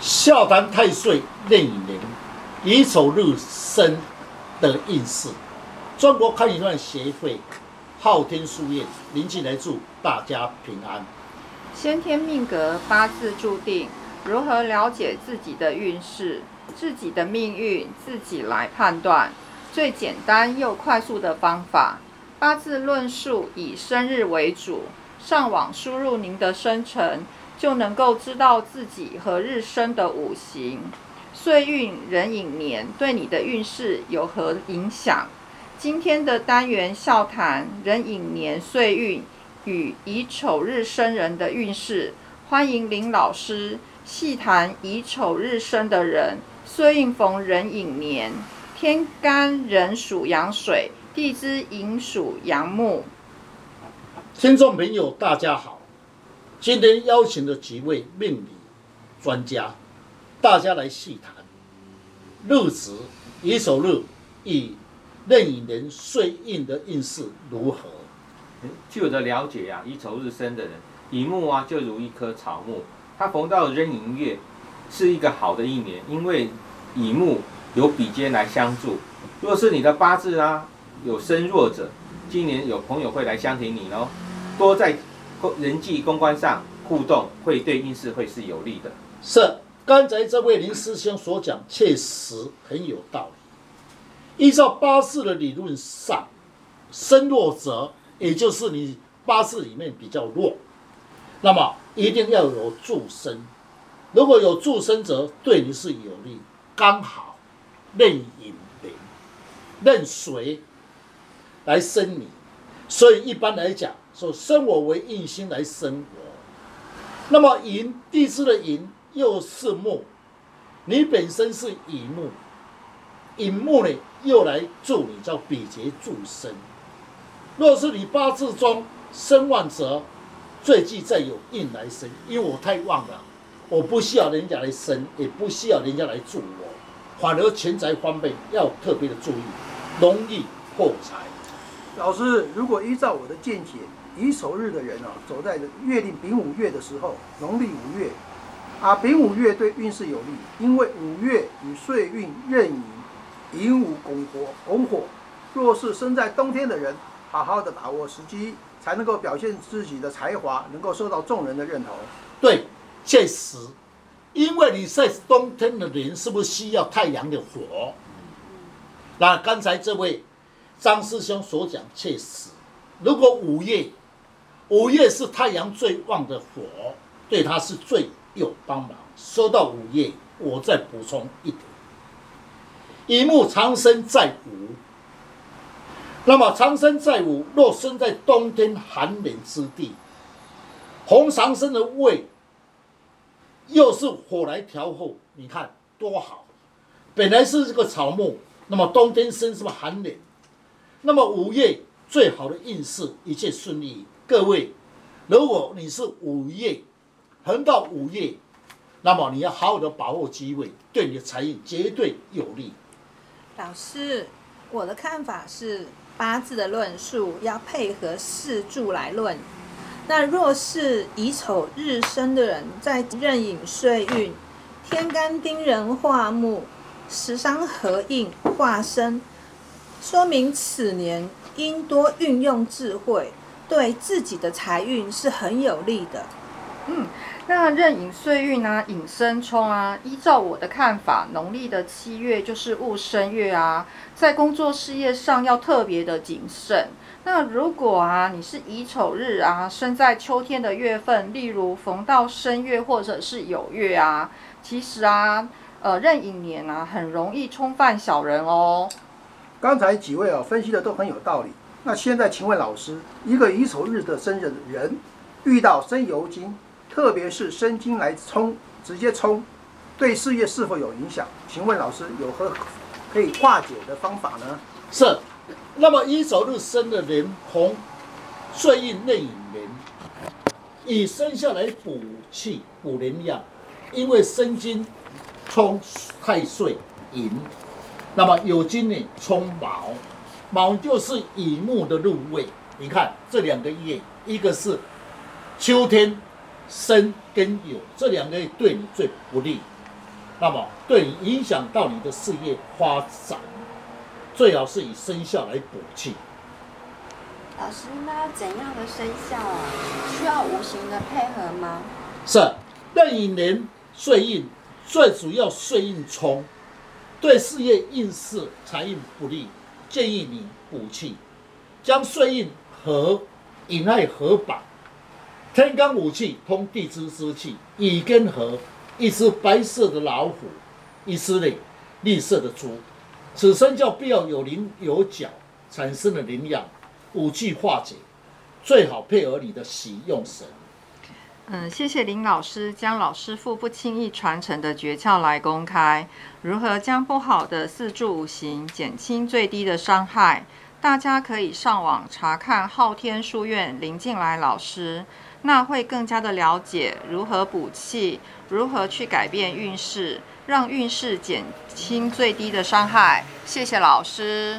笑谈太岁任寅年乙丑日生的运势。中国看一段协会昊天书院临近来祝大家平安。先天命格八字注定，如何了解自己的运势、自己的命运，自己来判断。最简单又快速的方法，八字论述以生日为主，上网输入您的生辰。就能够知道自己和日生的五行、岁运、壬寅年对你的运势有何影响。今天的单元笑谈壬寅年岁运与乙丑日生人的运势，欢迎林老师细谈乙丑日生的人，岁运逢壬寅年，天干壬属阳水，地支寅属阳木。听众朋友，大家好。今天邀请了几位命理专家，大家来细谈日子乙丑日与壬寅年岁运的运势如何？据我的了解呀，乙丑日生的人，乙木啊就如一棵草木，它逢到壬寅月是一个好的一年，因为乙木有比肩来相助。若是你的八字啊有身弱者，今年有朋友会来相挺你哦，多在。人际公关上互动会对运势会是有利的。是，刚才这位林师兄所讲确实很有道理。依照八字的理论上，身弱者也就是你八字里面比较弱，那么一定要有助身。如果有助身者，对你是有利。刚好任引灵，任水来生你，所以一般来讲。说生我为印星来生我，那么寅地支的寅又是木，你本身是乙木，乙木呢又来助你叫比劫助生。若是你八字中生旺者，最忌再有印来生，因为我太旺了，我不需要人家来生，也不需要人家来助我，反而钱财方面要特别的注意，容易破财。老师，如果依照我的见解。乙丑日的人啊，走在月令丙午月的时候，农历五月，啊，丙午月对运势有利，因为五月与岁运壬寅，寅午拱火，拱火。若是生在冬天的人，好好的把握时机，才能够表现自己的才华，能够受到众人的认同。对，确实，因为你在冬天的人，是不是需要太阳的火？那刚才这位张师兄所讲，确实，如果五月。五月是太阳最旺的火，对他是最有帮忙。说到五月，我再补充一点：乙木长生在午，那么长生在午，若生在冬天寒冷之地，红长生的胃又是火来调候，你看多好！本来是这个草木，那么冬天生是不是寒冷？那么五月最好的运势，一切顺利。各位，如果你是五月横到五月，那么你要好好的把握机会，对你的财运绝对有利。老师，我的看法是八字的论述要配合四柱来论。那若是乙丑日生的人，在壬寅岁运，天干丁壬化木，时伤合印化生，说明此年应多运用智慧。对自己的财运是很有利的。嗯，那壬寅岁运啊，寅申冲啊，依照我的看法，农历的七月就是戊申月啊，在工作事业上要特别的谨慎。那如果啊，你是乙丑日啊，生在秋天的月份，例如逢到申月或者是酉月啊，其实啊，呃，壬寅年啊，很容易冲犯小人哦。刚才几位啊，分析的都很有道理。那现在，请问老师，一个乙丑日的生日人，遇到生酉金，特别是生金来冲，直接冲，对事业是否有影响？请问老师有何可以化解的方法呢？是，那么乙丑日生的人，红岁运内引年，以生下来补气补能量，因为生金冲太岁银，那么有金呢冲卯。卯就是乙木的入位，你看这两个月，一个是秋天生跟酉，这两个月对你最不利。那么对你影响到你的事业发展，最好是以生肖来补气。老师，那要怎样的生肖啊？需要五行的配合吗？是壬寅年岁运，最主要岁运冲，对事业运势财运不利，建议你补气，将岁运和引亥合把，天干五气通地支之气，乙跟合，一只白色的老虎，一只嘞绿色的猪，此生肖必要有棱有角，产生了灵养，五气化解，最好配合你的喜用神。嗯，谢谢林老师将老师傅不轻易传承的诀窍来公开，如何将不好的四柱五行减轻最低的伤害？大家可以上网查看昊天书院林静来老师，那会更加的了解如何补气，如何去改变运势，让运势减轻最低的伤害。谢谢老师。